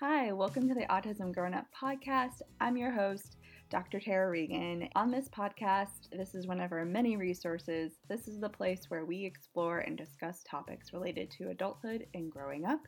Hi, welcome to the Autism Grown Up podcast. I'm your host, Dr. Tara Regan. On this podcast, this is one of our many resources. This is the place where we explore and discuss topics related to adulthood and growing up,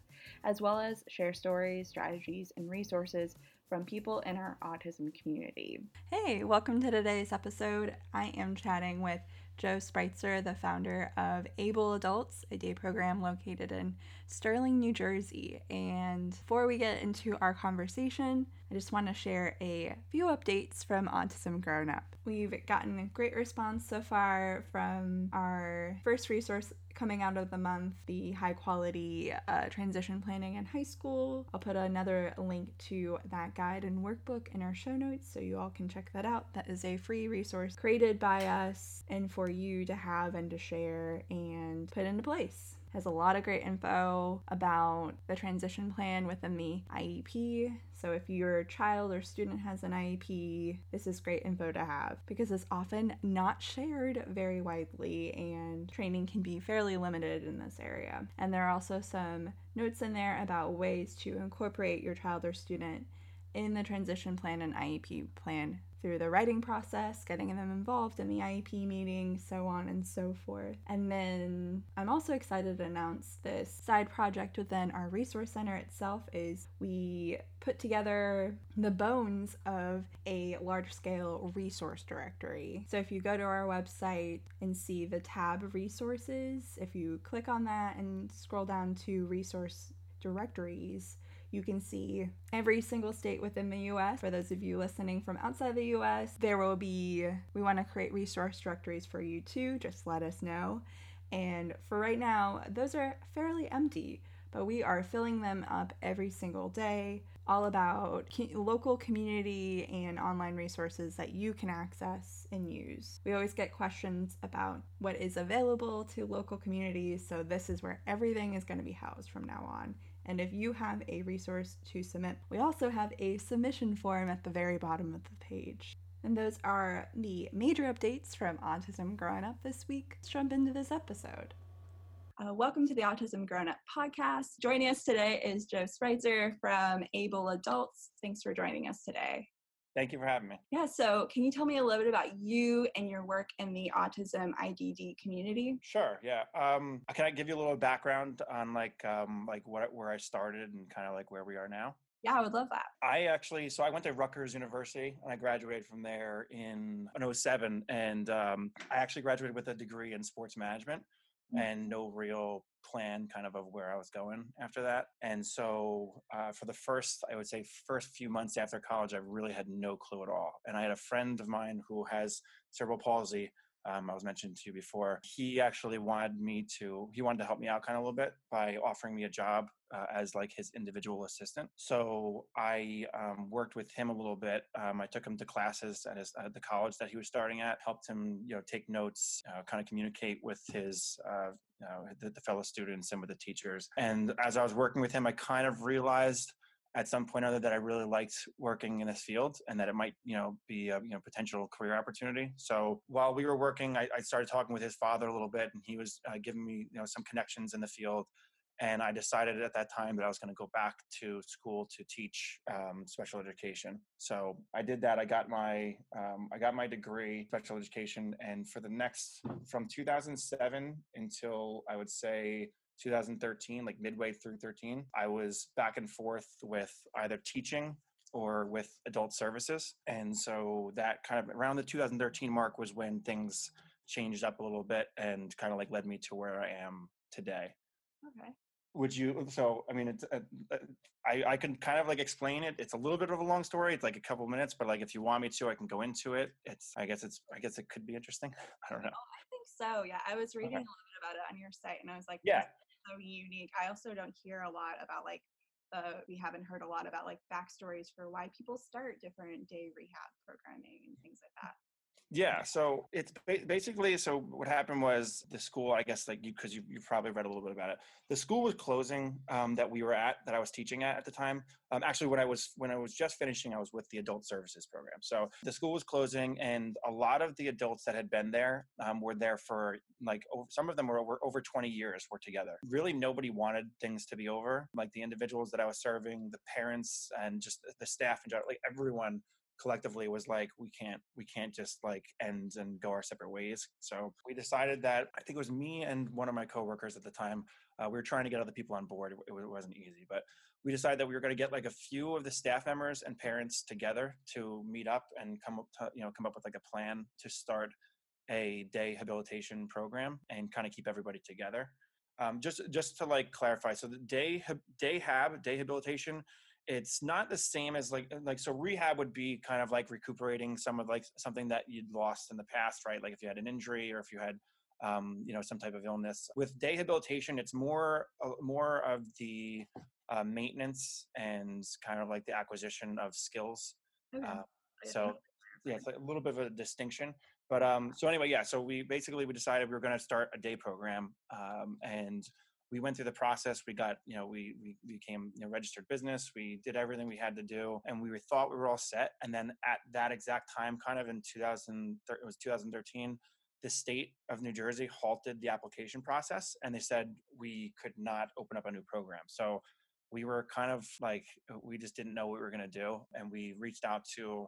as well as share stories, strategies, and resources from people in our autism community. Hey, welcome to today's episode. I am chatting with Joe Spreitzer, the founder of Able Adults, a day program located in Stirling, New Jersey. And before we get into our conversation, I just want to share a few updates from Autism Grown Up. We've gotten a great response so far from our first resource coming out of the month, the high quality uh, transition planning in high school. I'll put another link to that guide and workbook in our show notes so you all can check that out. That is a free resource created by us and for you to have and to share and put into place has a lot of great info about the transition plan within the IEP. So, if your child or student has an IEP, this is great info to have because it's often not shared very widely and training can be fairly limited in this area. And there are also some notes in there about ways to incorporate your child or student in the transition plan and IEP plan through the writing process, getting them involved in the IEP meeting, so on and so forth. And then I'm also excited to announce this side project within our resource center itself is we put together the bones of a large scale resource directory. So if you go to our website and see the tab resources, if you click on that and scroll down to resource directories, you can see every single state within the US. For those of you listening from outside the US, there will be, we want to create resource directories for you too. Just let us know. And for right now, those are fairly empty, but we are filling them up every single day. All about local community and online resources that you can access and use. We always get questions about what is available to local communities, so this is where everything is going to be housed from now on and if you have a resource to submit, we also have a submission form at the very bottom of the page. And those are the major updates from Autism Growing Up this week. Let's jump into this episode. Uh, welcome to the Autism Grown Up podcast. Joining us today is Joe Spreitzer from Able Adults. Thanks for joining us today. Thank you for having me. Yeah, so can you tell me a little bit about you and your work in the autism IDD community? Sure. Yeah. Um, can I give you a little background on like um, like what where I started and kind of like where we are now? Yeah, I would love that. I actually, so I went to Rutgers University and I graduated from there in 07. And um, I actually graduated with a degree in sports management mm-hmm. and no real plan kind of of where I was going after that. And so uh, for the first, I would say, first few months after college, I really had no clue at all. And I had a friend of mine who has cerebral palsy. Um, I was mentioned to you before. He actually wanted me to, he wanted to help me out kind of a little bit by offering me a job uh, as like his individual assistant. So I um, worked with him a little bit. Um, I took him to classes at, his, at the college that he was starting at, helped him, you know, take notes, uh, kind of communicate with his, uh, you know, the, the fellow students and with the teachers. And as I was working with him, I kind of realized at some point or other that I really liked working in this field and that it might, you know, be a you know potential career opportunity. So while we were working, I, I started talking with his father a little bit, and he was uh, giving me you know some connections in the field and I decided at that time that I was going to go back to school to teach um, special education. So I did that. I got my um, I got my degree special education, and for the next from 2007 until I would say 2013, like midway through 13, I was back and forth with either teaching or with adult services, and so that kind of around the 2013 mark was when things changed up a little bit and kind of like led me to where I am today. Okay would you so i mean it's uh, uh, i i can kind of like explain it. It's a little bit of a long story. It's like a couple minutes but like if you want me to i can go into it. It's i guess it's i guess it could be interesting. I don't know. Oh, i think so. Yeah i was reading okay. a little bit about it on your site and i was like yeah. so unique. I also don't hear a lot about like uh, we haven't heard a lot about like backstories for why people start different day rehab programming and things like that Yeah, so it's ba- basically so what happened was the school, I guess, like you because you you probably read a little bit about it. The school was closing um, that we were at that I was teaching at at the time. Um, actually, when I was when I was just finishing, I was with the adult services program. So the school was closing, and a lot of the adults that had been there um, were there for like over, some of them were over over 20 years were together. Really, nobody wanted things to be over. Like the individuals that I was serving, the parents, and just the staff and like everyone collectively was like we can't we can't just like end and go our separate ways. So we decided that i think it was me and one of my coworkers at the time uh, we were trying to get other people on board it, it wasn't easy but we decided that we were going to get like a few of the staff members and parents together to meet up and come up to, you know come up with like a plan to start a day habilitation program and kind of keep everybody together. Um, just just to like clarify so the day day hab day habilitation it's not the same as like like so rehab would be kind of like recuperating some of like something that you'd lost in the past right? Like if you had an injury or if you had um, you know some type of illness. With day habilitation it's more uh, more of the uh, maintenance and kind of like the acquisition of skills okay. uh, so yeah it's like a little bit of a distinction but um so anyway yeah so we basically we decided we were going to start a day program um, and we went through the process. We got, you know, we, we became you know, registered business. We did everything we had to do, and we thought we were all set. And then at that exact time, kind of in 2000, it was 2013, the state of New Jersey halted the application process, and they said we could not open up a new program. So we were kind of like we just didn't know what we were going to do, and we reached out to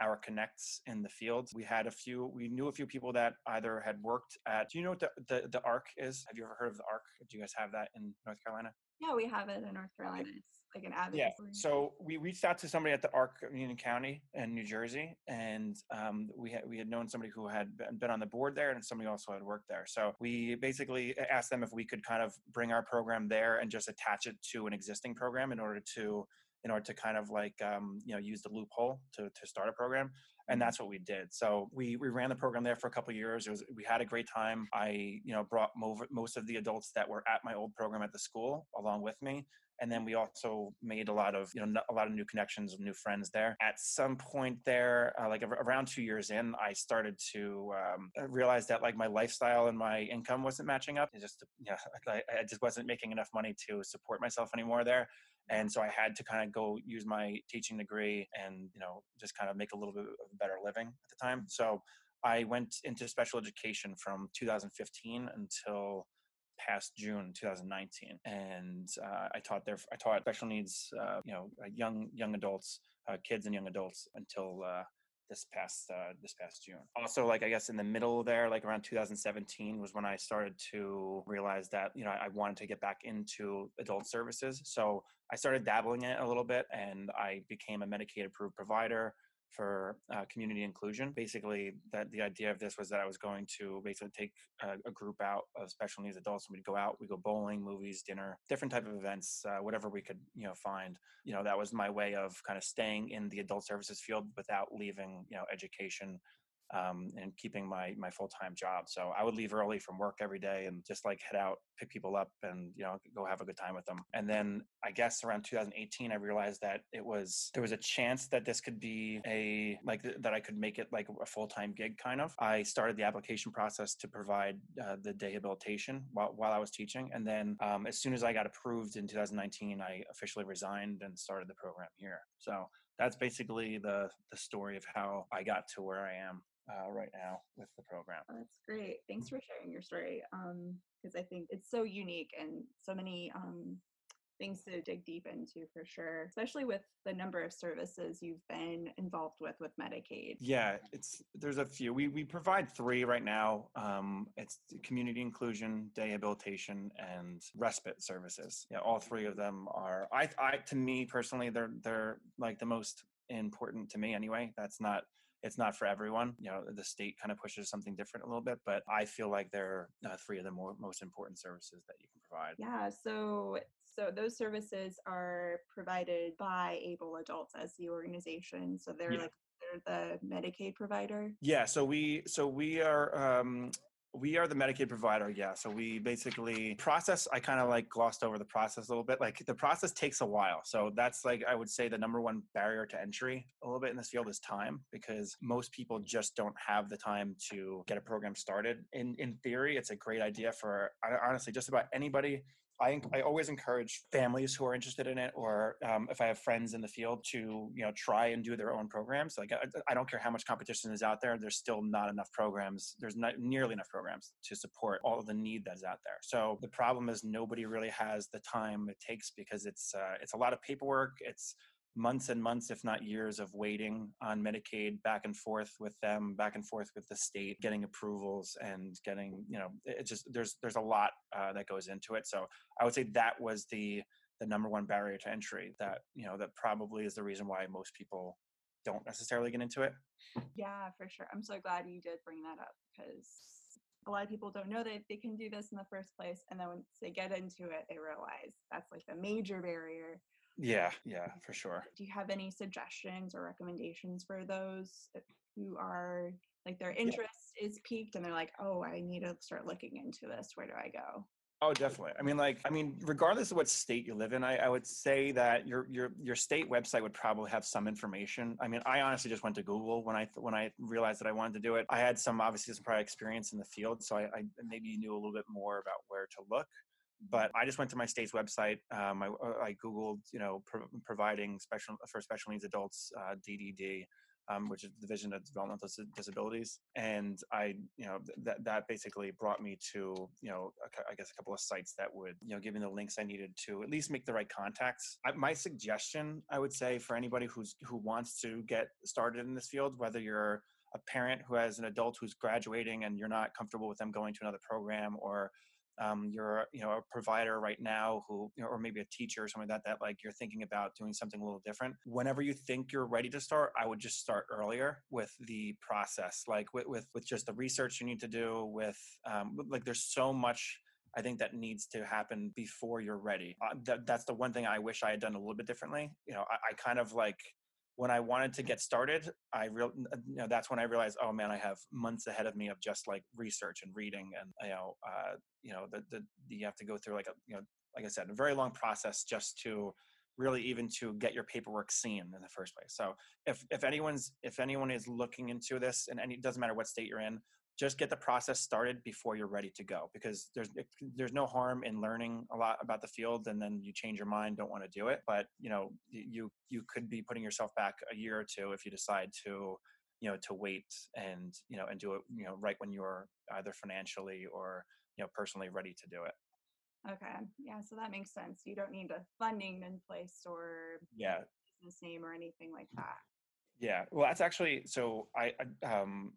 our connects in the field. We had a few, we knew a few people that either had worked at, do you know what the, the, the ARC is? Have you ever heard of the ARC? Do you guys have that in North Carolina? Yeah, we have it in North Carolina. It's like an advocacy. Yeah. So we reached out to somebody at the ARC Union County in New Jersey, and um, we had we had known somebody who had been on the board there, and somebody also had worked there. So we basically asked them if we could kind of bring our program there and just attach it to an existing program in order to in order to kind of like um, you know use the loophole to, to start a program and mm-hmm. that's what we did. So we we ran the program there for a couple years. It was we had a great time. I you know brought most of the adults that were at my old program at the school along with me and then we also made a lot of you know a lot of new connections and new friends there. At some point there uh, like around two years in i started to um, realize that like my lifestyle and my income wasn't matching up. It just yeah I, I just wasn't making enough money to support myself anymore there and so i had to kind of go use my teaching degree and you know just kind of make a little bit of a better living at the time so i went into special education from 2015 until past June 2019, and uh, I taught there. I taught special needs, uh, you know, uh, young young adults, uh, kids and young adults until uh, this past uh, this past June. Also, like I guess in the middle there, like around 2017, was when I started to realize that you know I wanted to get back into adult services. So I started dabbling in it a little bit, and I became a Medicaid approved provider for uh, community inclusion. Basically, that the idea of this was that I was going to basically take a, a, group out of special needs adults, and we'd go out, we go bowling, movies, dinner, different type of events, uh, whatever we could, you know, find. You know, that was my way of kind of staying in the adult services field without leaving, you know, education um, and keeping my my full time job. So I would leave early from work every day and just like head out, pick people up, and you know go have a good time with them. And then I guess around 2018, I realized that it was there was a chance that this could be a like that I could make it like a full time gig kind of. I started the application process to provide uh, the rehabilitation while while I was teaching, and then um, as soon as I got approved in 2019, I officially resigned and started the program here. So that's basically the the story of how I got to where I am uh, right now with the program. Oh, that's great. Thanks for sharing your story. Because I think it's so unique and so many um, things to dig deep into for sure, especially with the number of services you've been involved with with Medicaid. Yeah, it's there's a few. We we provide three right now. Um, it's community inclusion, day habilitation, and respite services. Yeah, all three of them are. I I to me personally, they're they're like the most important to me anyway. That's not it's not for everyone. You know, the state kind of pushes something different a little bit, but I feel like they're uh, three of the more, most important services that you can provide. Yeah. So, so those services are provided by Able Adults as the organization. So they're yeah. like they're the Medicaid provider. Yeah. So we so we are um, We are the Medicaid provider, yeah. So we basically process. I kind of like glossed over the process a little bit. Like the process takes a while. So that's like I would say the number one barrier to entry a little bit in this field is time because most people just don't have the time to get a program started. In in theory, it's a great idea for honestly just about anybody I, I always encourage families who are interested in it, or um, if I have friends in the field, to you know try and do their own programs. Like I, I, don't care how much competition is out there, there's still not enough programs. There's not nearly enough programs to support all of the need that's out there. So the problem is nobody really has the time it takes because it's uh, it's a lot of paperwork. It's months and months, if not years, of waiting on Medicaid back and forth with them, back and forth with the state, getting approvals and getting, you know, it just there's there's a lot uh, that goes into it. So I would say that was the the number one barrier to entry. That you know that probably is the reason why most people don't necessarily get into it. Yeah, for sure. I'm so glad you did bring that up because a lot of people don't know that they can do this in the first place and then once they get into it they realize that's like the major barrier yeah, yeah, for sure. Do you have any suggestions or recommendations for those uh, who are like their interest yeah. is peaked and they're like, oh, I need to start looking into this. Where do I go? Oh, definitely. I mean, like, I mean, regardless of what state you live in, I, I, would say that your your your state website would probably have some information. I mean, I honestly just went to Google when I when I realized that I wanted to do it. I had some obviously some prior experience in the field, so I, I maybe knew a little bit more about where to look but I just went to my state's website. Um, I, uh, I, Googled, you know, pro- providing special for special needs adults, uh, DDD, um, which is the Division of Developmental Disabilities, and I, you know, th- that that basically brought me to, you know, a, I guess a couple of sites that would, you know, give me the links I needed to at least make the right contacts. I, my suggestion, I would say, for anybody who's who wants to get started in this field, whether you're a parent who has an adult who's graduating and you're not comfortable with them going to another program or um, you're you know a provider right now who you know, or maybe a teacher or something like that that like you're thinking about doing something a little different whenever you think you're ready to start i would just start earlier with the process like with with, with just the research you need to do with um, like there's so much I think that needs to happen before you're ready. Uh, that, that's the one thing I wish I had done a little bit differently. You know, I, I kind of like when I wanted to get started, I real you know that's when I realized, oh man, I have months ahead of me of just like research and reading, and you know, uh, you know, the, the, the you have to go through like a you know, like I said, a very long process just to really even to get your paperwork seen in the first place. So if if anyone's if anyone is looking into this, and any, it doesn't matter what state you're in, just get the process started before you're ready to go because there's there's no harm in learning a lot about the field and then you change your mind don't want to do it but you know you you could be putting yourself back a year or two if you decide to you know to wait and you know and do it you know right when you're either financially or you know personally ready to do it. Okay yeah so that makes sense you don't need a funding in place or yeah. business name or anything like that. Yeah well that's actually so i um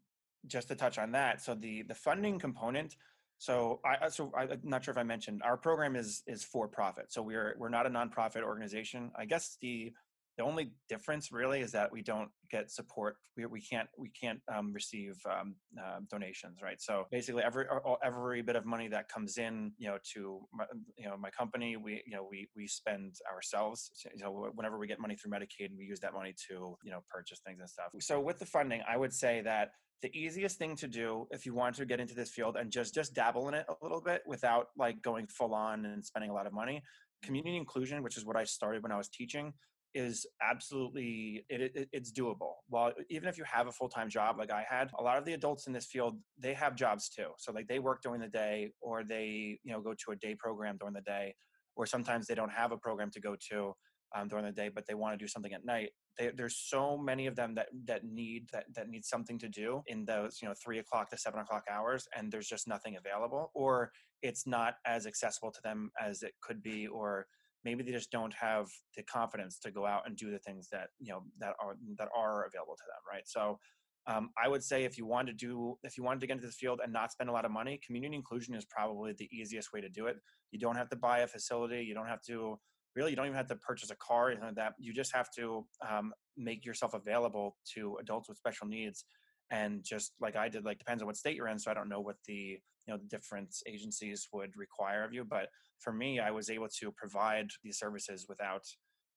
just to touch on that, so the the funding component. So I so I'm not sure if I mentioned our program is is for profit. So we're we're not a nonprofit organization. I guess the the only difference really is that we don't get support. We, we can't we can't um, receive um, uh, donations, right? So basically, every every bit of money that comes in, you know, to my, you know my company, we you know we we spend ourselves. You know, whenever we get money through Medicaid, we use that money to you know purchase things and stuff. So with the funding, I would say that the easiest thing to do if you want to get into this field and just just dabble in it a little bit without like going full on and spending a lot of money community inclusion which is what i started when i was teaching is absolutely it, it, it's doable well even if you have a full-time job like i had a lot of the adults in this field they have jobs too so like they work during the day or they you know go to a day program during the day or sometimes they don't have a program to go to um, during the day, but they want to do something at night. They, there's so many of them that that need that that need something to do in those you know three o'clock to seven o'clock hours, and there's just nothing available, or it's not as accessible to them as it could be, or maybe they just don't have the confidence to go out and do the things that you know that are that are available to them, right? So. Um, I would say if you want to do if you wanted to get into this field and not spend a lot of money, community inclusion is probably the easiest way to do it. You don't have to buy a facility. You don't have to really you don't even have to purchase a car like that you just have to um, make yourself available to adults with special needs and just like i did like depends on what state you're in so i don't know what the you know the different agencies would require of you but for me i was able to provide these services without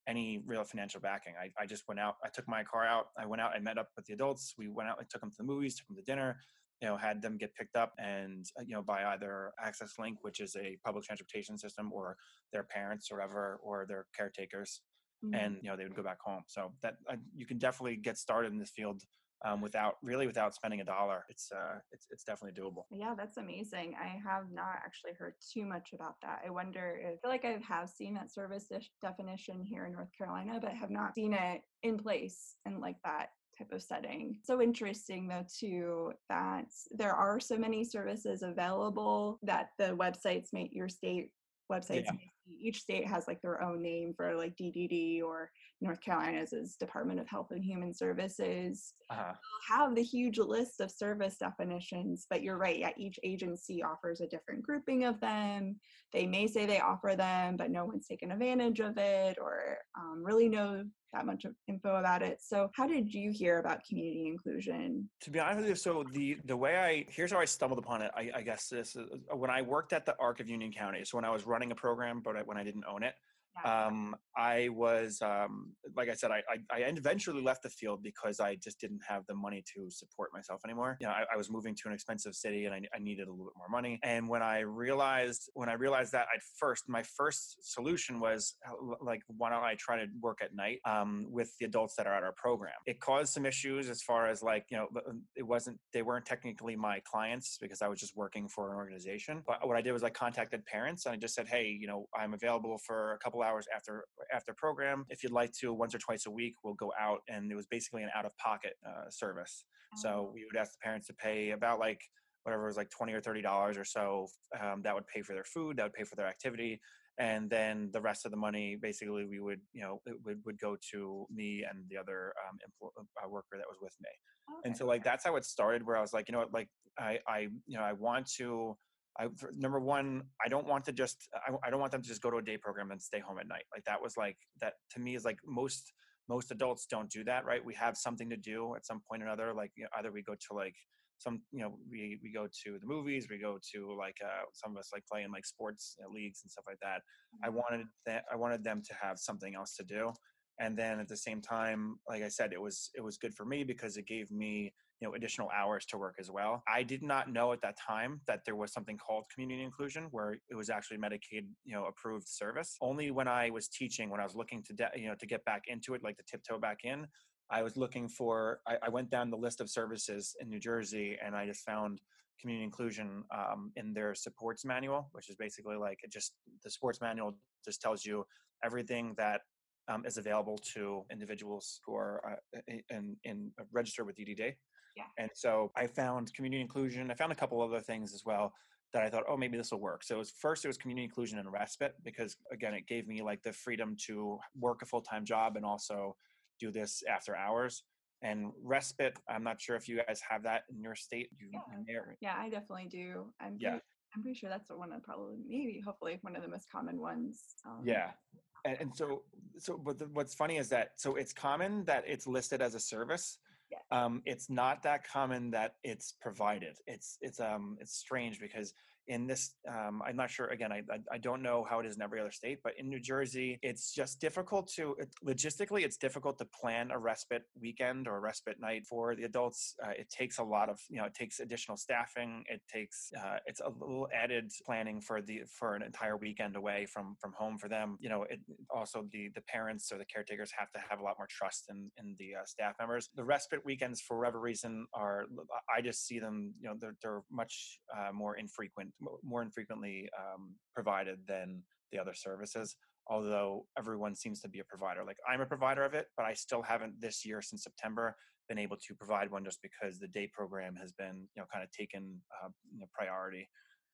any real financial backing. I, I just went out i took my car out i went out i met up with the adults we went out i took them to the movies took them to dinner you know had them get picked up and uh, you know by either access link which is a public transportation system or their parents or whatever or their caretakers Mhm. and you know they would go back home so that uh, you can definitely get started in this field um, without really without spending a dollar it's uh it's, it's definitely doable Yeah, that's amazing. I have not actually heard too much about that. I wonder if I feel like I have seen that service definition here in North Carolina, but have not seen it in place and like that type of setting. So interesting though too that there are so many services available that the websites make your state websites Yeah. each state has like their own name for like DDD or North Carolina's is Department of Health and Human Services uh, have the huge list of service definitions, but you're right. Yeah, each agency offers a different grouping of them. They may say they offer them, but no one's taken advantage of it or um, really know that much info about it. So, how did you hear about community inclusion? to be honest with you so the the way i here's how i stumbled upon it i, I guess this is when i worked at the arc of union county so when i was running a program but I, when i didn't own it Um, I was, um, like I said, I, I, I eventually left the field because I just didn't have the money to support myself anymore. You know, I, I was moving to an expensive city and I, I needed a little bit more money. And when I realized, when I realized that, I first, my first solution was uh, like, why don't I try to work at night um, with the adults that are at our program? It caused some issues as far as like, you know, it wasn't, they weren't technically my clients because I was just working for an organization. But what I did was I contacted parents and I just said, hey, you know, I'm available for a couple hours after after program. If you'd like to, once or twice a week, we'll go out, and it was basically an out of pocket uh, service. So Oh, we would ask the parents to pay about like whatever it was like twenty or thirty dollars or so. Um, that would pay for their food. That would pay for their activity. And then the rest of the money, basically, we would, you know, it would, would go to me and the other um, empl- uh, worker that was with me and so like that's how it started where i was like you know what like i i you know i want to I, for- number one, I don't want to just, I, I don't want them to just go to a day program and stay home at night. Like that was like, that to me is like most, most adults don't do that, right? We have something to do at some point or another. Like you know, either we go to like some, you know, we, we go to the movies, we go to like, uh, some of us like play in like sports uh, leagues and stuff like that. I Mhm. wanted that, I wanted them to have something else to do. And then at the same time, like I said, it was, it was good for me because it gave me, you know additional hours to work as well i did not know at that time that there was something called community inclusion where it was actually medicaid you know approved service only when i was teaching when i was looking to de- you know to get back into it like to tiptoe back in i was looking for I, I went down the list of services in new jersey and i just found community inclusion um, in their supports manual which is basically like it just the supports manual just tells you everything that um, is available to individuals who are uh, in, in registered with DDD. Yeah. And so I found community inclusion. I found a couple other things as well that I thought, oh, maybe this will work. So it was first, it was community inclusion and respite because again, it gave me like the freedom to work a full time job and also do this after hours. And respite, I'm not sure if you guys have that in your state. You, Yeah. Yeah, I definitely do. I'm Yeah. pretty, I'm pretty sure that's one of probably maybe hopefully one of the most common ones. Um, yeah. And, and so, so, but the, what's funny is that so it's common that it's listed as a service. Um, it's not that common that it's provided. It's it's um it's strange because in this um, I'm not sure again I, I don't know how it is in every other state, but in New Jersey it's just difficult to it, logistically it's difficult to plan a respite weekend or a respite night for the adults. Uh, it takes a lot of you know it takes additional staffing. It takes uh, it's a little added planning for the for an entire weekend away from from home for them. You know it also the the parents or the caretakers have to have a lot more trust in in the uh, staff members. The respite weekends for whatever reason are I just see them you know they're they're much uh, more infrequent mo- more infrequently um, provided than the other services although everyone seems to be a provider. Like i'm a provider of it but i still haven't this year since september been able to provide one just because the day program has been you know kind of taken uh, you know, priority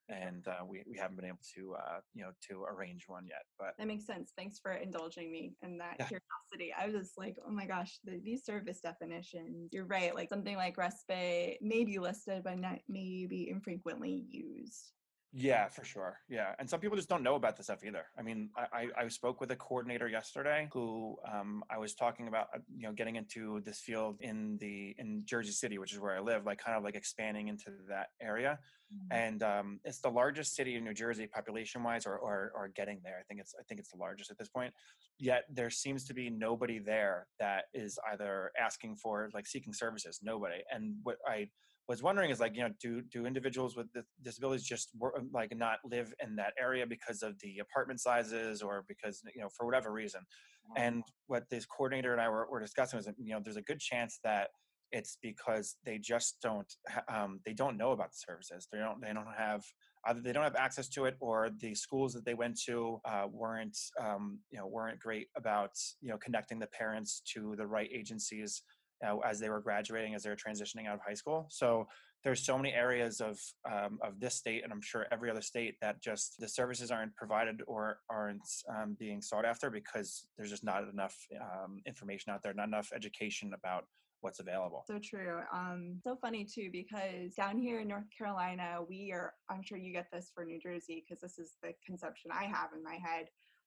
and uh, we, we haven't been able to uh, you know to arrange one yet but That makes sense. Thanks for indulging me in that Yeah. curiosity. I was just like, oh my gosh, the, these service definitions. You're right. Like something like respite may be listed, but not maybe infrequently used. Yeah, for sure. Yeah, and some people just don't know about this stuff either. I mean, I, I, I spoke with a coordinator yesterday who um, I was talking about, uh, you know, getting into this field in the in Jersey City, which is where I live, like kind of like expanding into that area. And um, it's the largest city in New Jersey, population-wise, or, or or getting there. I think it's I think it's the largest at this point. Yet there seems to be nobody there that is either asking for like seeking services. Nobody. And what I was wondering is like you know do do individuals with disabilities just work, like not live in that area because of the apartment sizes or because you know for whatever reason? And what this coordinator and i were, were discussing was you know there's a good chance that it's because they just don't um, they don't know about the services. They don't they don't have either they don't have access to it or the schools that they went to uh, weren't um, you know weren't great about you know connecting the parents to the right agencies uh, as they were graduating as they were transitioning out of high school so there's so many areas of um, of this state and i'm sure every other state that just the services aren't provided or aren't um, being sought after because there's just not enough um, information out there not enough education about what's available. So true. Um, so funny too because down here in North Carolina, we are. I'm sure you get this for New Jersey because this is the conception I have in my head.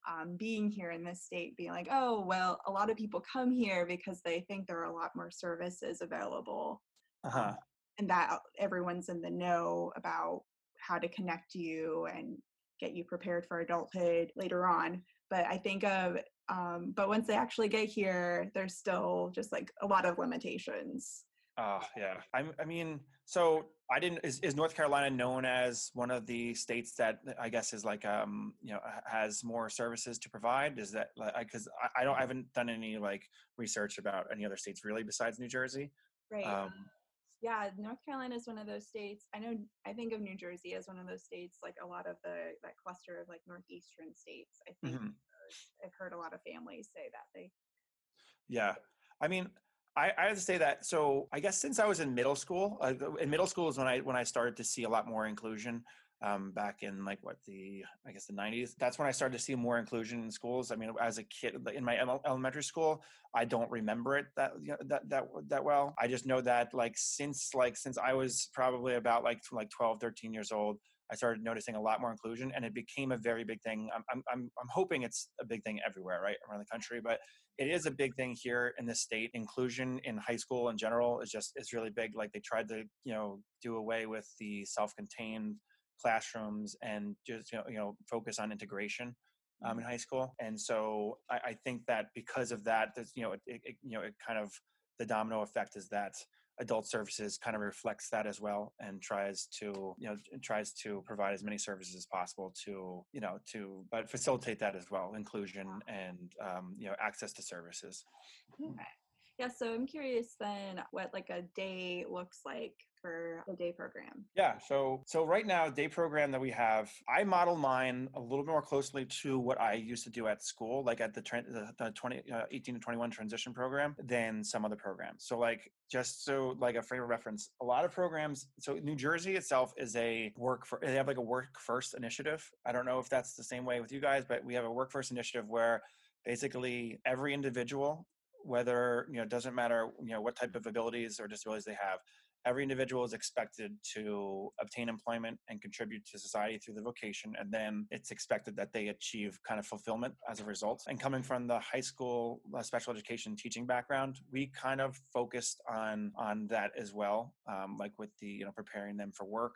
Um, being here in this state, being like, oh well, a lot of people come here because they think there are a lot more services available, uh-huh. um, and that everyone's in the know about how to connect you and get you prepared for adulthood later on. But I think of um, but once they actually get here, there's still just like a lot of limitations. Oh yeah, I, I mean, so I didn't. Is, is North Carolina known as one of the states that I guess is like um you know has more services to provide? Is that like because I, I, don't I haven't done any like research about any other states really besides New Jersey. Right. Um, yeah, North Carolina is one of those states. I know I think of New Jersey as one of those states, like a lot of the that cluster of like northeastern states. I think mm-hmm. I've heard a lot of families say that they. Yeah, I mean, I, I have to say that. So I guess since I was in middle school, uh, in middle school is when I when I started to see a lot more inclusion. Um, back in like what the I guess the 90s. That's when I started to see more inclusion in schools. I mean, as a kid in my elementary school, I don't remember it that you know, that that that well. I just know that like since like since I was probably about like like 12, 13 years old, I started noticing a lot more inclusion, and it became a very big thing. I'm, I'm, I'm, I'm hoping it's a big thing everywhere, right, around the country, but it is a big thing here in the state. Inclusion in high school in general is just is really big. Like they tried to, you know, do away with the self-contained classrooms and just you know, you know focus on integration um, in mm-hmm. high school. And so I, I think that because of that, that's you know, it, it, you know, it kind of the domino effect is that adult services kind of reflects that as well and tries to you know tries to provide as many services as possible to you know to but facilitate that as well inclusion and um, you know access to services okay. yeah so i'm curious then what like a day looks like for the day program? Yeah, so so right now, day program that we have, I model mine a little bit more closely to what I used to do at school, like at the, the, the 20, uh, 18 to 21 transition program, than some other programs. So like just so like a frame of reference, a lot of programs. So New Jersey itself is a work for they have like a work first initiative. I don't know if that's the same way with you guys, but we have a work first initiative where basically every individual whether you know it doesn't matter you know what type of abilities or disabilities they have every individual is expected to obtain employment and contribute to society through the vocation and then it's expected that they achieve kind of fulfillment as a result. And coming from the high school uh, special education teaching background we kind of focused on on that as well um, like with the you know preparing them for work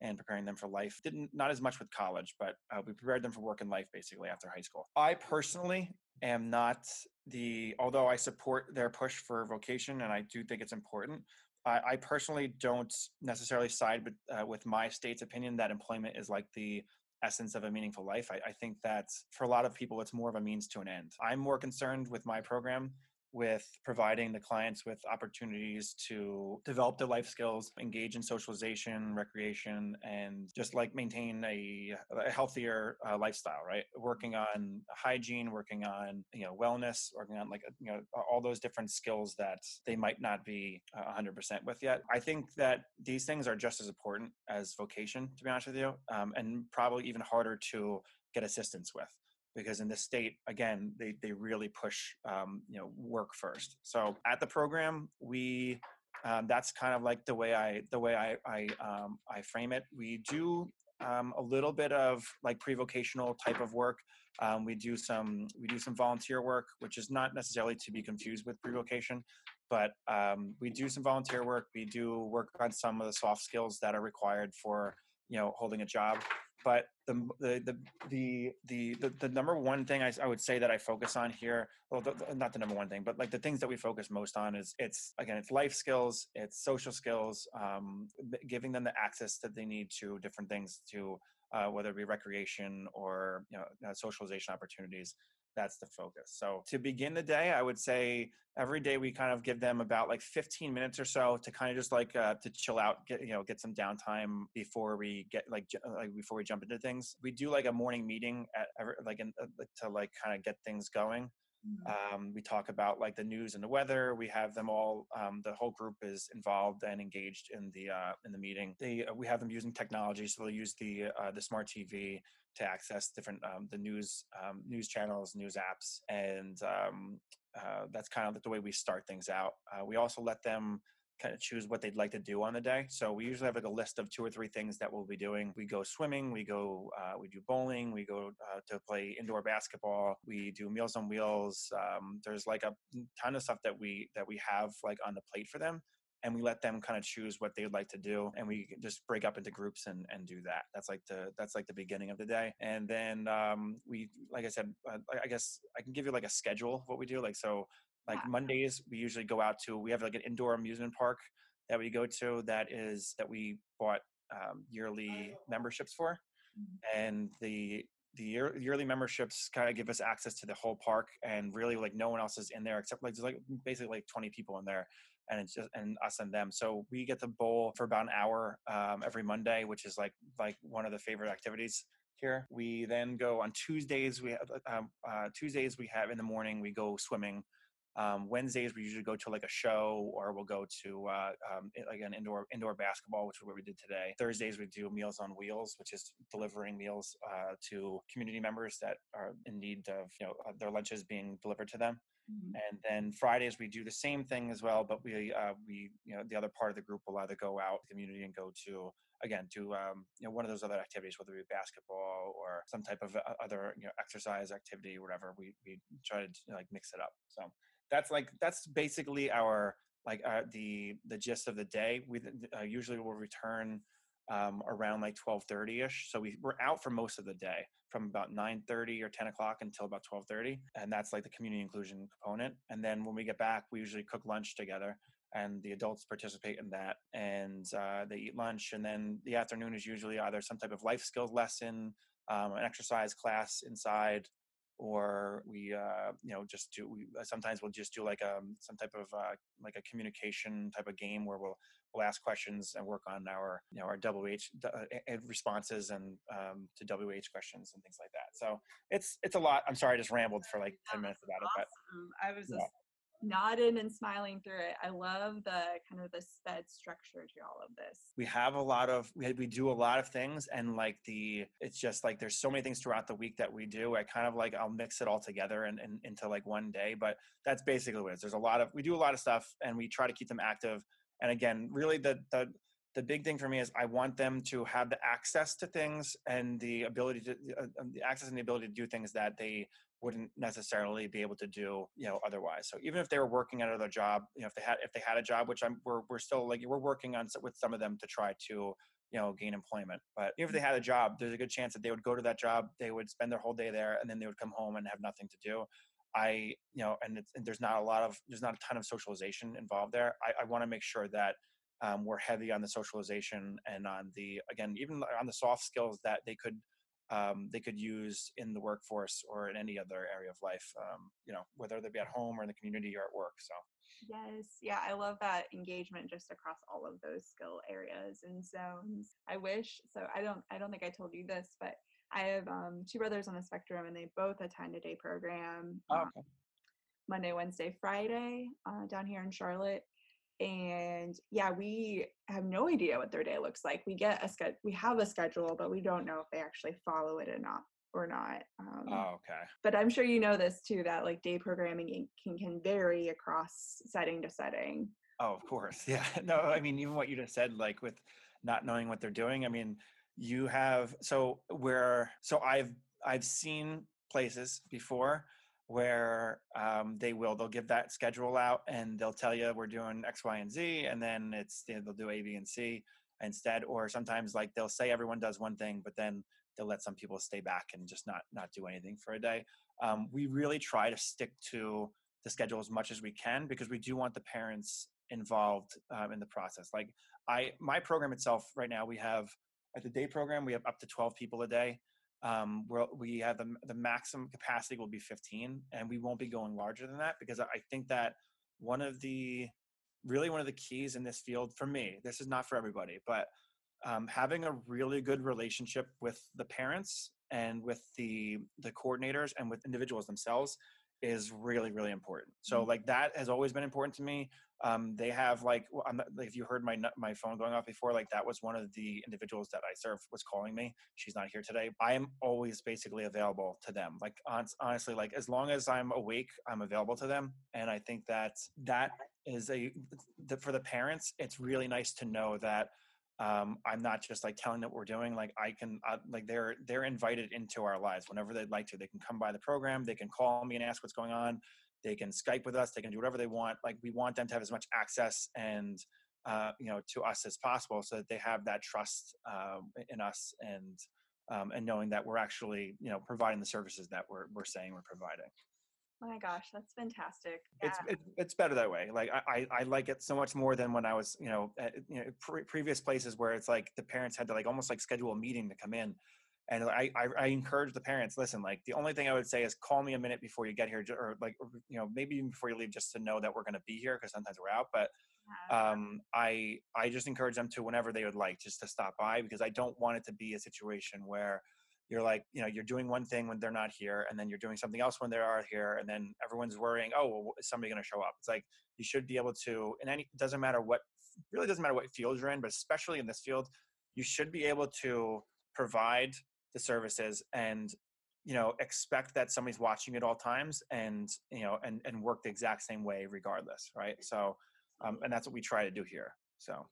and preparing them for life. Didn't not as much with college but uh, we prepared them for work and life basically after high school. I personally am not the although i support their push for vocation and i do think it's important I, I personally don't necessarily side with, uh, with my state's opinion that employment is like the essence of a meaningful life. I, I think that for a lot of people, it's more of a means to an end. I'm more concerned with my program with providing the clients with opportunities to develop their life skills, engage in socialization, recreation, and just like maintain a, a healthier uh, lifestyle, right? Working on hygiene, working on, you know, wellness, working on like, you know, all those different skills that they might not be 100% with yet. I think that these things are just as important as vocation, to be honest with you, um, and probably even harder to get assistance with because in this state again they, they really push um, you know work first. So at the program we um, that's kind of like the way i the way i i, um, I frame it. We do um, a little bit of like pre-vocational type of work. Um, we do some we do some volunteer work which is not necessarily to be confused with pre-vocation but um, we do some volunteer work. We do work on some of the soft skills that are required for you know holding a job but the the the the the, the, number one thing I, I would say that I focus on here, well, the, the, not the number one thing, but like the things that we focus most on is it's again it's life skills, it's social skills, um, giving them the access that they need to different things to uh, whether it be recreation or you know uh, socialization opportunities that's the focus. So to begin the day, I would say every day we kind of give them about like 15 minutes or so to kind of just like uh, to chill out, get you know get some downtime before we get like uh, like before we jump into things. We do like a morning meeting at every, like in, uh, to like kind of get things going. Mm-hmm. Um, we talk about like the news and the weather. We have them all. Um, the whole group is involved and engaged in the uh, in the meeting. They uh, we have them using technology, so they'll use the uh, the smart TV to access different um, the news um, news channels, news apps, and um, uh, that's kind of the way we start things out. Uh, we also let them kind of choose what they'd like to do on the day. So we usually have like a list of two or three things that we'll be doing. We go swimming, we go, uh, we do bowling, we go uh, to play indoor basketball, we do Meals on Wheels. Um, there's like a ton of stuff that we that we have like on the plate for them and we let them kind of choose what they would like to do and we just break up into groups and, and do that that's like the that's like the beginning of the day and then um, we like i said uh, i guess i can give you like a schedule of what we do like so like mondays we usually go out to we have like an indoor amusement park that we go to that is that we bought um, yearly memberships for mm-hmm. and the the year, yearly memberships kind of give us access to the whole park and really like no one else is in there except like there's like basically like 20 people in there and it's just and us and them. So we get to bowl for about an hour um, every Monday, which is like like one of the favorite activities here. We then go on Tuesdays. We have um, uh, Tuesdays we have in the morning we go swimming. Um, Wednesdays we usually go to like a show or we'll go to uh, um, again indoor indoor basketball, which is what we did today. Thursdays we do Meals on Wheels, which is delivering meals uh, to community members that are in need of you know their lunches being delivered to them. Mm-hmm. And then Fridays we do the same thing as well, but we uh, we you know the other part of the group will either go out community and go to again to um, you know one of those other activities, whether it be basketball or some type of uh, other you know exercise activity whatever. We we try to you know, like mix it up. So that's like that's basically our like uh, the the gist of the day. We uh, usually will return um, around like 12.30 ish so we, we're out for most of the day from about 9.30 or 10 o'clock until about 12.30 and that's like the community inclusion component and then when we get back we usually cook lunch together and the adults participate in that and uh, they eat lunch and then the afternoon is usually either some type of life skills lesson um, an exercise class inside or we uh, you know just do we uh, sometimes we'll just do like a um, some type of uh, like a communication type of game where we'll we'll ask questions and work on our you know our WH uh, responses and um, to WH questions and things like that. So it's it's a lot. I'm sorry, I just rambled for like ten minutes about awesome. it, but I was just nodding and smiling through it. I love the kind of the sped structure to all of this. We have a lot of we we do a lot of things and like the it's just like there's so many things throughout the week that we do. I kind of like I'll mix it all together and, and into like one day, but that's basically what it is. There's a lot of we do a lot of stuff and we try to keep them active. And again, really the the the big thing for me is I want them to have the access to things and the ability to uh, the access and the ability to do things that they wouldn't necessarily be able to do you know otherwise. So even if they were working at another job you know if they had if they had a job which i'm we're, we're still like we're working on with some of them to try to you know gain employment. But if they had a job there's a good chance that they would go to that job they would spend their whole day there and then they would come home and have nothing to do. I you know and, and there's not a lot of there's not a ton of socialization involved there. I, I want to make sure that um, we're heavy on the socialization and on the again even on the soft skills that they could um, they could use in the workforce or in any other area of life, um, you know, whether they be at home or in the community or at work. So. Yes, yeah, I love that engagement just across all of those skill areas and zones. I wish so. I don't. I don't think I told you this, but I have um, two brothers on the spectrum, and they both attend a day program. Oh, um, okay. Monday, Wednesday, Friday uh, down here in Charlotte and yeah we have no idea what their day looks like. We get a schedule we have a schedule but we don't know if they actually follow it or not or not um, oh, okay. but i'm sure you know this too that like day programming can can vary across setting to setting. Oh of course yeah no i mean even what you just said like with not knowing what they're doing i mean you have so where so i've i've seen places before where um, they will they'll give that schedule out and they'll tell you we're doing X, Y, and Z, and then it's they'll do A, B, and C, instead or sometimes like they'll say everyone does one thing but then they'll let some people stay back and just not not do anything for a day. Um, we really try to stick to the schedule as much as we can because we do want the parents involved um, in the process. Like i my program itself right now we have at the day program we have up to 12 people a day um, we have the, the maximum capacity will be 15 and we won't be going larger than that because i think that one of the really one of the keys in this field for me this is not for everybody but um, having a really good relationship with the parents and with the the coordinators and with individuals themselves is really really important so mm-hmm. like that has always been important to me um, they have like not, if you heard my my phone going off before like that was one of the individuals that i serve was calling me she's not here today i am always basically available to them like honestly like as long as i'm awake i'm available to them and i think that that is a for the parents it's really nice to know that um, I'm not just like telling them what we're doing. Like I can, uh, like they're they're invited into our lives whenever they'd like to. They can come by the program. They can call me and ask what's going on. They can Skype with us. They can do whatever they want. Like we want them to have as much access and uh, you know to us as possible, so that they have that trust uh, in us and um, and knowing that we're actually you know providing the services that we're we're saying we're providing. Oh my gosh, that's fantastic. Yeah. It's, it's it's better that way. Like I, I, I like it so much more than when I was you know at, you know pre- previous places where it's like the parents had to like almost like schedule a meeting to come in, and I, I I encourage the parents listen like the only thing I would say is call me a minute before you get here or like you know maybe even before you leave just to know that we're going to be here because sometimes we're out but um, I I just encourage them to whenever they would like just to stop by because I don't want it to be a situation where you're like you know you're doing one thing when they're not here and then you're doing something else when they are here and then everyone's worrying oh well, is somebody going to show up? It's like you should be able to in any doesn't matter what really doesn't matter what field you're in but especially in this field you should be able to provide the services and you know expect that somebody's watching at all times and you know and and work the exact same way regardless right so um, and that's what we try to do here so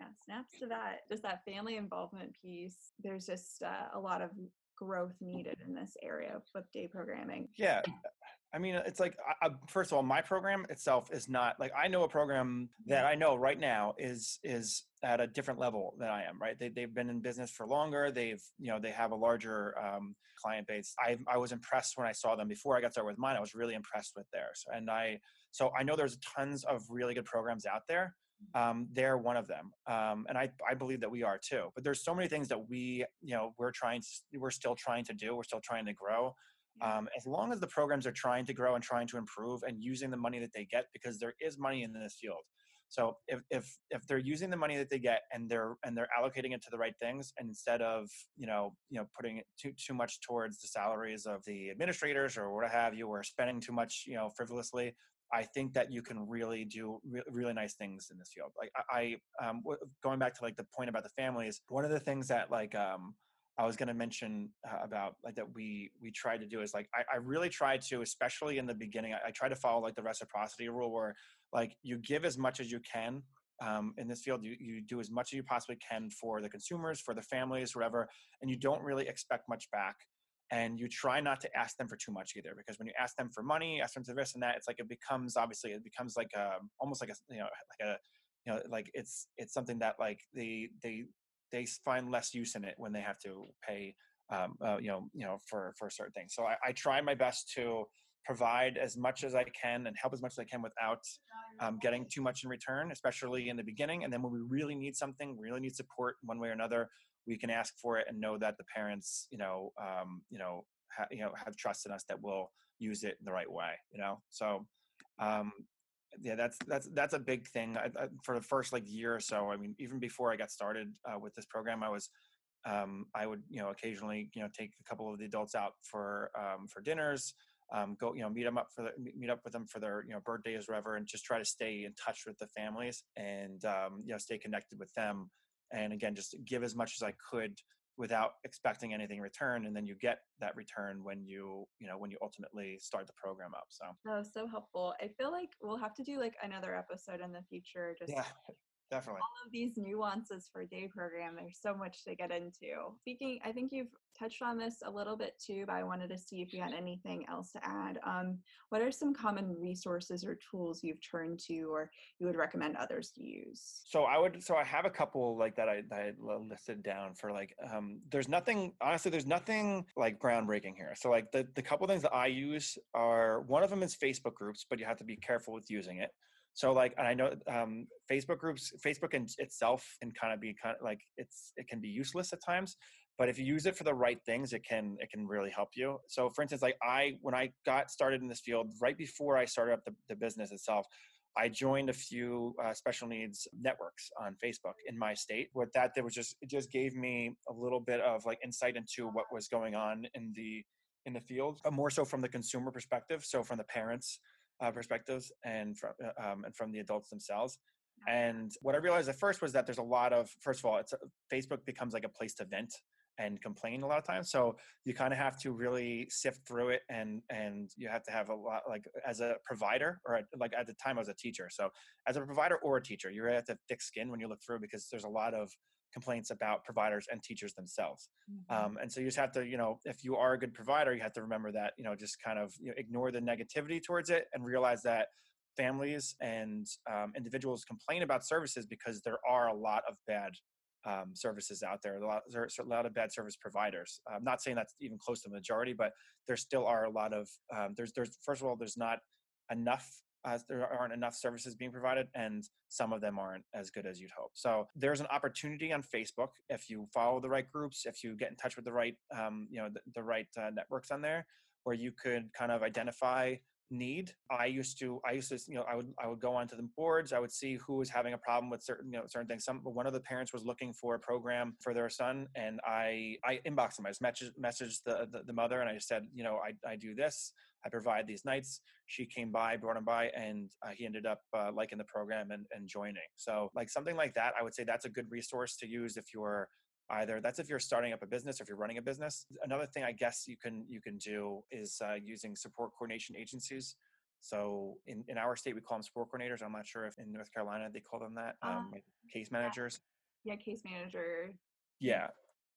yeah, snaps to that. Just that family involvement piece. There's just uh, a lot of growth needed in this area of with day programming. Yeah. I mean, it's like, I, first of all, my program itself is not like I know a program that I know right now is is at a different level than I am. Right? They they've been in business for longer. They've you know they have a larger um, client base. I I was impressed when I saw them before I got started with mine. I was really impressed with theirs, and I so I know there's tons of really good programs out there um, they're one of them um, and I, I believe that we are too but there's so many things that we you know we're trying to we're still trying to do we're still trying to grow um, as long as the programs are trying to grow and trying to improve and using the money that they get because there is money in this field so if if if they're using the money that they get and they're and they're allocating it to the right things instead of you know you know putting it too too much towards the salaries of the administrators or what have you or spending too much you know frivolously I think that you can really do re- really nice things in this field. Like I, I um, going back to like the point about the families, one of the things that like um, I was going to mention uh, about like that we we try to do is like I, I really try to, especially in the beginning, I, I, try to follow like the reciprocity rule where like you give as much as you can. Um, in this field, you, you do as much as you possibly can for the consumers, for the families, whatever, and you don't really expect much back and you try not to ask them for too much either because when you ask them for money ask them to this and that it's like it becomes obviously it becomes like a um, almost like a you know like a you know like it's it's something that like they they they find less use in it when they have to pay um, uh, you know you know for for certain things so I, I, try my best to provide as much as i can and help as much as i can without um, getting too much in return especially in the beginning and then when we really need something really need support one way or another we can ask for it and know that the parents, you know, um, you know, ha- you know, have trust in us that we'll use it in the right way. You know, so um, yeah, that's that's that's a big thing I, I, for the first like year or so. I mean, even before I got started uh, with this program, I was um, I would you know occasionally you know take a couple of the adults out for um, for dinners. Um, go you know meet them up for the, meet up with them for their you know birthdays or whatever and just try to stay in touch with the families and um, you know stay connected with them and again just give as much as i could without expecting anything in return and then you get that return when you you know when you ultimately start the program up so. Oh so helpful. I feel like we'll have to do like another episode in the future just yeah definitely all of these nuances for day program. There's so much to get into. Speaking, I think you've touched on this a little bit too, but I wanted to see if you had anything else to add. Um, what are some common resources or tools you've turned to or you would recommend others to use? So I would, so I have a couple like that I, that I listed down for like, um, there's nothing, honestly, there's nothing like groundbreaking here. So like the, the couple things that I use are, one of them is Facebook groups, but you have to be careful with using it. So like, and I know um, Facebook groups, Facebook in itself can kind of be kind of like it's it can be useless at times. But if you use it for the right things, it can it can really help you. So for instance, like I when I got started in this field, right before I started up the, the business itself, I joined a few uh, special needs networks on Facebook in my state. With that did was just it just gave me a little bit of like insight into what was going on in the in the field, more so from the consumer perspective, so from the parents uh, perspectives and from uh, um, and from the adults themselves. And what I realized at first was that there's a lot of first of all, it's a, Facebook becomes like a place to vent and complain a lot of times. So you kind of have to really sift through it, and and you have to have a lot like as a provider or like at the time I was a teacher. So as a provider or a teacher, you really have to have thick skin when you look through because there's a lot of complaints about providers and teachers themselves. Mm-hmm. Um, and so you just have to, you know, if you are a good provider, you have to remember that, you know, just kind of you know, ignore the negativity towards it and realize that families and um, individuals complain about services because there are a lot of bad um, services out there. A lot, there's a lot of bad service providers. I'm not saying that's even close to the majority, but there still are a lot of. Um, there's, there's first of all, there's not enough there aren't enough services being provided and some of them aren't as good as you'd hope. So there's an opportunity on facebook if you follow the right groups if you get in touch with the right um, you know the, the right uh, networks on there where you could kind of identify need. I used to i used to you know i would i would go onto the boards i would see who was having a problem with certain you know certain things. Some one of the parents was looking for a program for their son and i i inboxed him. I just messaged, messaged the, the, the mother and i said you know i, I do this. I provide these nights. She came by brought him by and uh, he ended up uh, liking the program and, and joining. So like something like that i would say that's a good resource to use if you're either that's if you're starting up a business or if you're running a business. Another thing i guess you can you can do is uh, using support coordination agencies. So in, in our state we call them support coordinators. I'm not sure if in north carolina they call them that um, um, case managers. Yeah, yeah case manager. Yeah.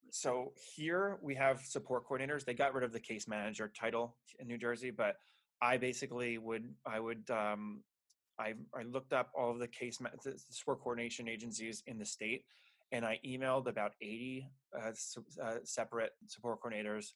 So here we have support coordinators. They got rid of the case manager title in new jersey but i basically would i would um, I, I looked up all of the case the support coordination agencies in the state and I emailed about 80 uh, uh, separate support coordinators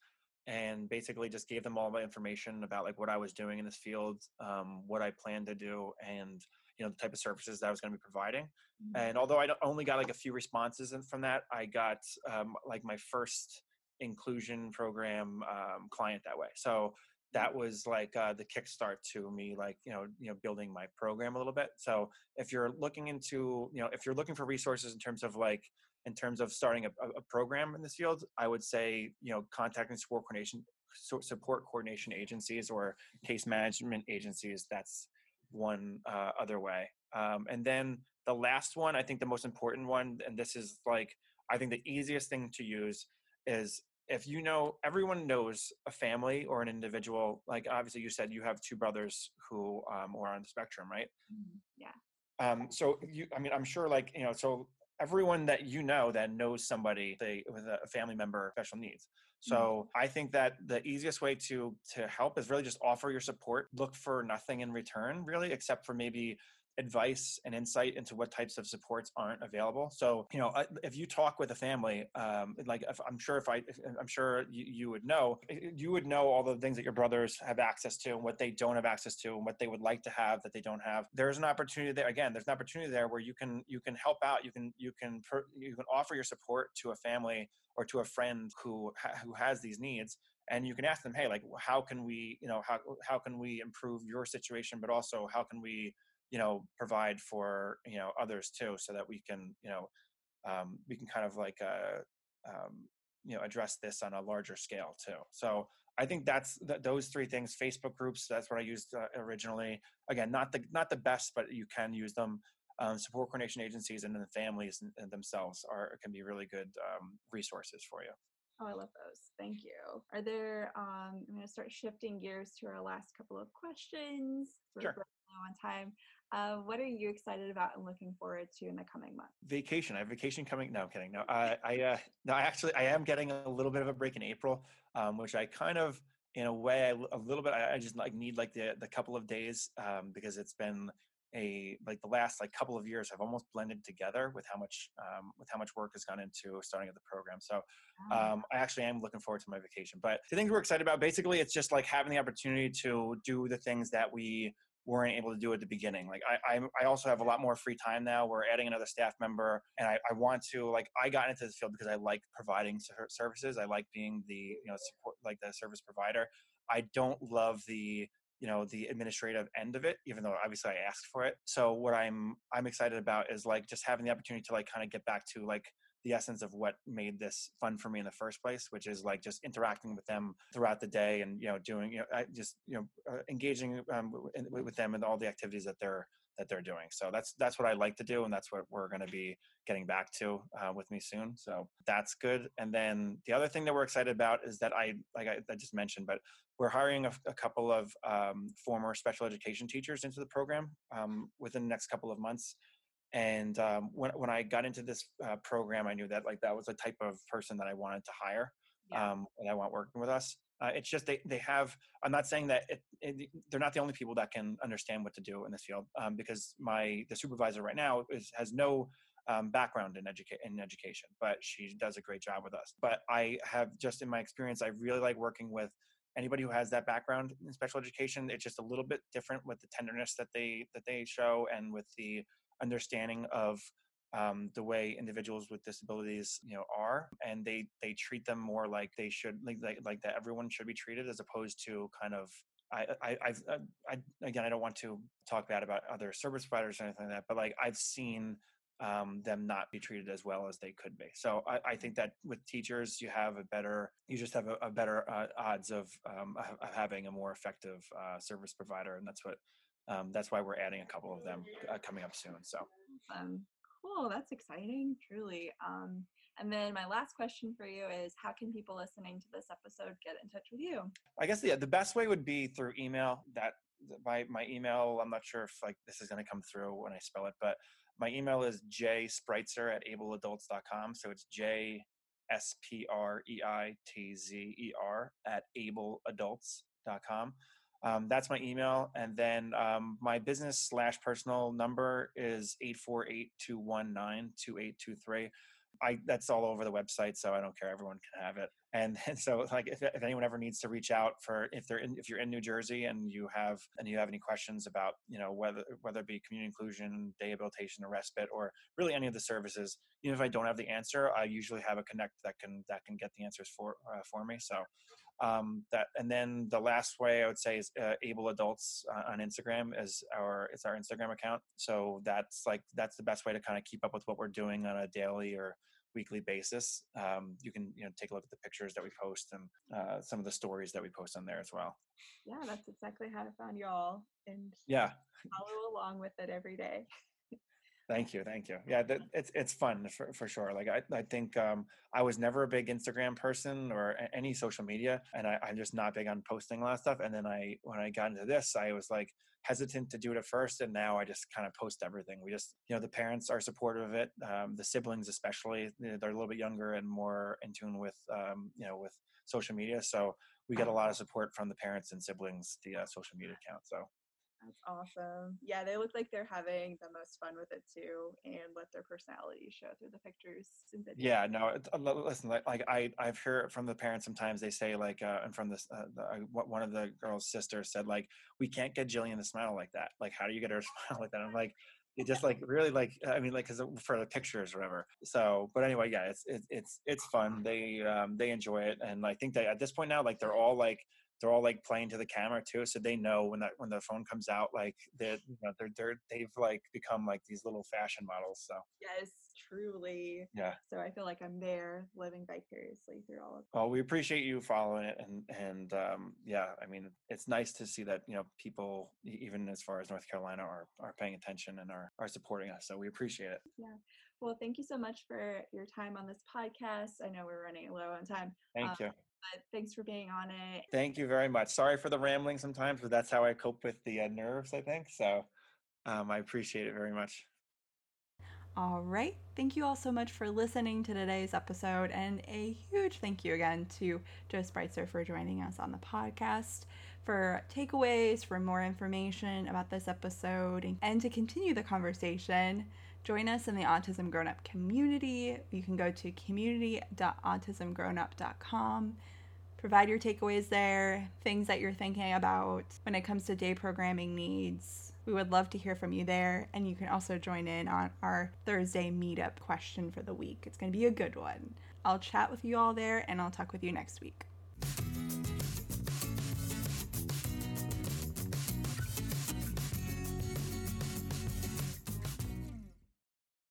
and basically just gave them all my information about like what I was doing in this field, um, what I planned to do, and you know the type of services that I was going to be providing. Mm-hmm. And although I only got like a few responses from that, I got um, like my first inclusion program um, client that way. So that was like uh, the kickstart to me like you know you know building my program a little bit. So if you're looking into you know if you're looking for resources in terms of like in terms of starting a, a program in this field i would say you know contacting support coordination support coordination agencies or case management agencies that's one uh, other way. Um, and then the last one i think the most important one and this is like i think the easiest thing to use is if you know everyone knows a family or an individual like obviously you said you have two brothers who um, are on the spectrum right mm-hmm. yeah um, so you i mean i'm sure like you know so everyone that you know that knows somebody they, with a family member special needs mm-hmm. so mm-hmm. i think that the easiest way to to help is really just offer your support look for nothing in return really except for maybe advice and insight into what types of supports aren't available. So, you know, if you talk with a family, um, like if, I'm sure if I, if, I'm sure you, you, would know, you would know all the things that your brothers have access to and what they don't have access to and what they would like to have that they don't have. There's an opportunity there. Again, there's an opportunity there where you can, you can help out. You can, you can, you can offer your support to a family or to a friend who, who has these needs and you can ask them hey like how can we you know how, how can we improve your situation but also how can we you know provide for you know others too so that we can you know um, we can kind of like uh, um, you know address this on a larger scale too so i think that's th- those three things facebook groups that's what i used uh, originally again not the not the best but you can use them um, support coordination agencies and then the families and, and themselves are can be really good um, resources for you Oh, I love those. Thank you. Are there, um, I'm going to start shifting gears to our last couple of questions. Sure. On time. Uh, what are you excited about and looking forward to in the coming months? Vacation. I have vacation coming. No, I'm kidding. No, I, I, uh, no, I actually, I am getting a little bit of a break in April, um, which I kind of, in a way, I, a little bit. I, I, just like need like the the couple of days um, because it's been a like the last like couple of years have almost blended together with how much um, with how much work has gone into starting at the program. So ah. um, I actually am looking forward to my vacation. But the things we're excited about, basically, it's just like having the opportunity to do the things that we weren't able to do at the beginning. Like I, I, I also have a lot more free time now. We're adding another staff member, and I, I want to like I got into this field because I like providing services. I like being the you know support like the service provider. I don't love the you know the administrative end of it even though obviously i asked for it so what i'm i'm excited about is like just having the opportunity to like kind of get back to like the essence of what made this fun for me in the first place which is like just interacting with them throughout the day and you know doing you know I just you know uh, engaging um, with them and all the activities that they're that they're doing. So that's that's what I like to do, and that's what we're going to be getting back to uh, with me soon. So that's good. And then the other thing that we're excited about is that I like I, I just mentioned, but we're hiring a, a couple of um, former special education teachers into the program um, within the next couple of months. And um, when when I got into this uh, program, I knew that like that was the type of person that I wanted to hire, yeah. Um, and I want working with us. Uh, it's just they, they have. I'm not saying that it, it, they're not the only people that can understand what to do in this field, um, because my the supervisor right now is, has no um, background in, educa- in education, but she does a great job with us. But I have just in my experience, I really like working with anybody who has that background in special education. It's just a little bit different with the tenderness that they that they show and with the understanding of um, the way individuals with disabilities you know are and they they treat them more like they should like like, like that everyone should be treated as opposed to kind of I, I, I've, uh, I, again, I don't want to talk bad about other service providers or anything like that, but like I've seen um, them not be treated as well as they could be. So I, I, think that with teachers, you have a better, you just have a, a better uh, odds of, um, of, having a more effective uh, service provider, and that's what, um, that's why we're adding a couple of them uh, coming up soon. So. Cool. That's exciting, truly. Um, and then my last question for you is how can people listening to this episode get in touch with you? I guess yeah, the best way would be through email. That by my email, I'm not sure if like this is going to come through when I spell it, but my email is jspreitzer at ableadults.com. So it's J S P R E I T Z E R at ableadults.com. Um, that's my email. And then um, my business slash personal number is 848 219 2823. I that's all over the website, so I don't care. Everyone can have it. And, and so, like, if, if anyone ever needs to reach out for if they're in, if you're in New Jersey and you have and you have any questions about you know whether whether it be community inclusion, day or respite, or really any of the services, even if I don't have the answer, I usually have a connect that can that can get the answers for uh, for me. So um, that and then the last way I would say is uh, Able Adults uh, on Instagram is our it's our Instagram account. So that's like that's the best way to kind of keep up with what we're doing on a daily or weekly basis. Um, you can you know take a look at the pictures that we post and uh, some of the stories that we post on there as well. Yeah, that's exactly how I found y'all, and yeah, follow along with it every day. Thank you, thank you. Yeah, that, it's it's fun for, for sure. Like I, I think um, I was never a big Instagram person or any social media, and I, I'm just not big on posting a lot of stuff. And then I, when I got into this, I was like hesitant to do it at first, and now I just kind of post everything. We just, you know, the parents are supportive of it, um, the siblings especially. They're a little bit younger and more in tune with, um, you know, with social media. So we get a lot of support from the parents and siblings via social media account. So that's awesome. Yeah, they look like they're having the most fun with it too, and let their personality show through the pictures. Yeah, no, uh, listen, like, I, I've heard from the parents sometimes they say like, uh, and from this, uh, the, one of the girls' sisters said like, we can't get Jillian to smile like that. Like, how do you get her to smile like that? I'm like, it just like really like I mean like because for the pictures or whatever. So, but anyway, yeah, it's it's it's it's fun. They um they enjoy it, and I think that at this point now, like they're all like they're all like playing to the camera too, so they know when that when the phone comes out, like that you know they're they're they've like become like these little fashion models. So yes, truly. Yeah. So I feel like I'm there, living vicariously through all of. It. Well, we appreciate you following it, and and um, yeah, I mean it's nice to see that you know people even as far as North Carolina are are paying attention and are are supporting us. So we appreciate it. Yeah. Well, thank you so much for your time on this podcast. I know we're running low on time. Thank um, you but thanks for being on it. Thank you very much. Sorry for the rambling sometimes, but that's how I cope with the uh, nerves, I think. So Um, I appreciate it very much. All right. Thank you all so much for listening to today's episode. And a huge thank you again to Joe Spreitzer for joining us on the podcast. For takeaways, for more information about this episode, and to continue the conversation, join us in the Autism Grown Up community. You can go to community.autismgrownup.com. Provide your takeaways there, things that you're thinking about when it comes to day programming needs we would love to hear from you there. And you can also join in on our Thursday meetup question for the week. It's going to be a good one. I'll chat with you all there and I'll talk with you next week.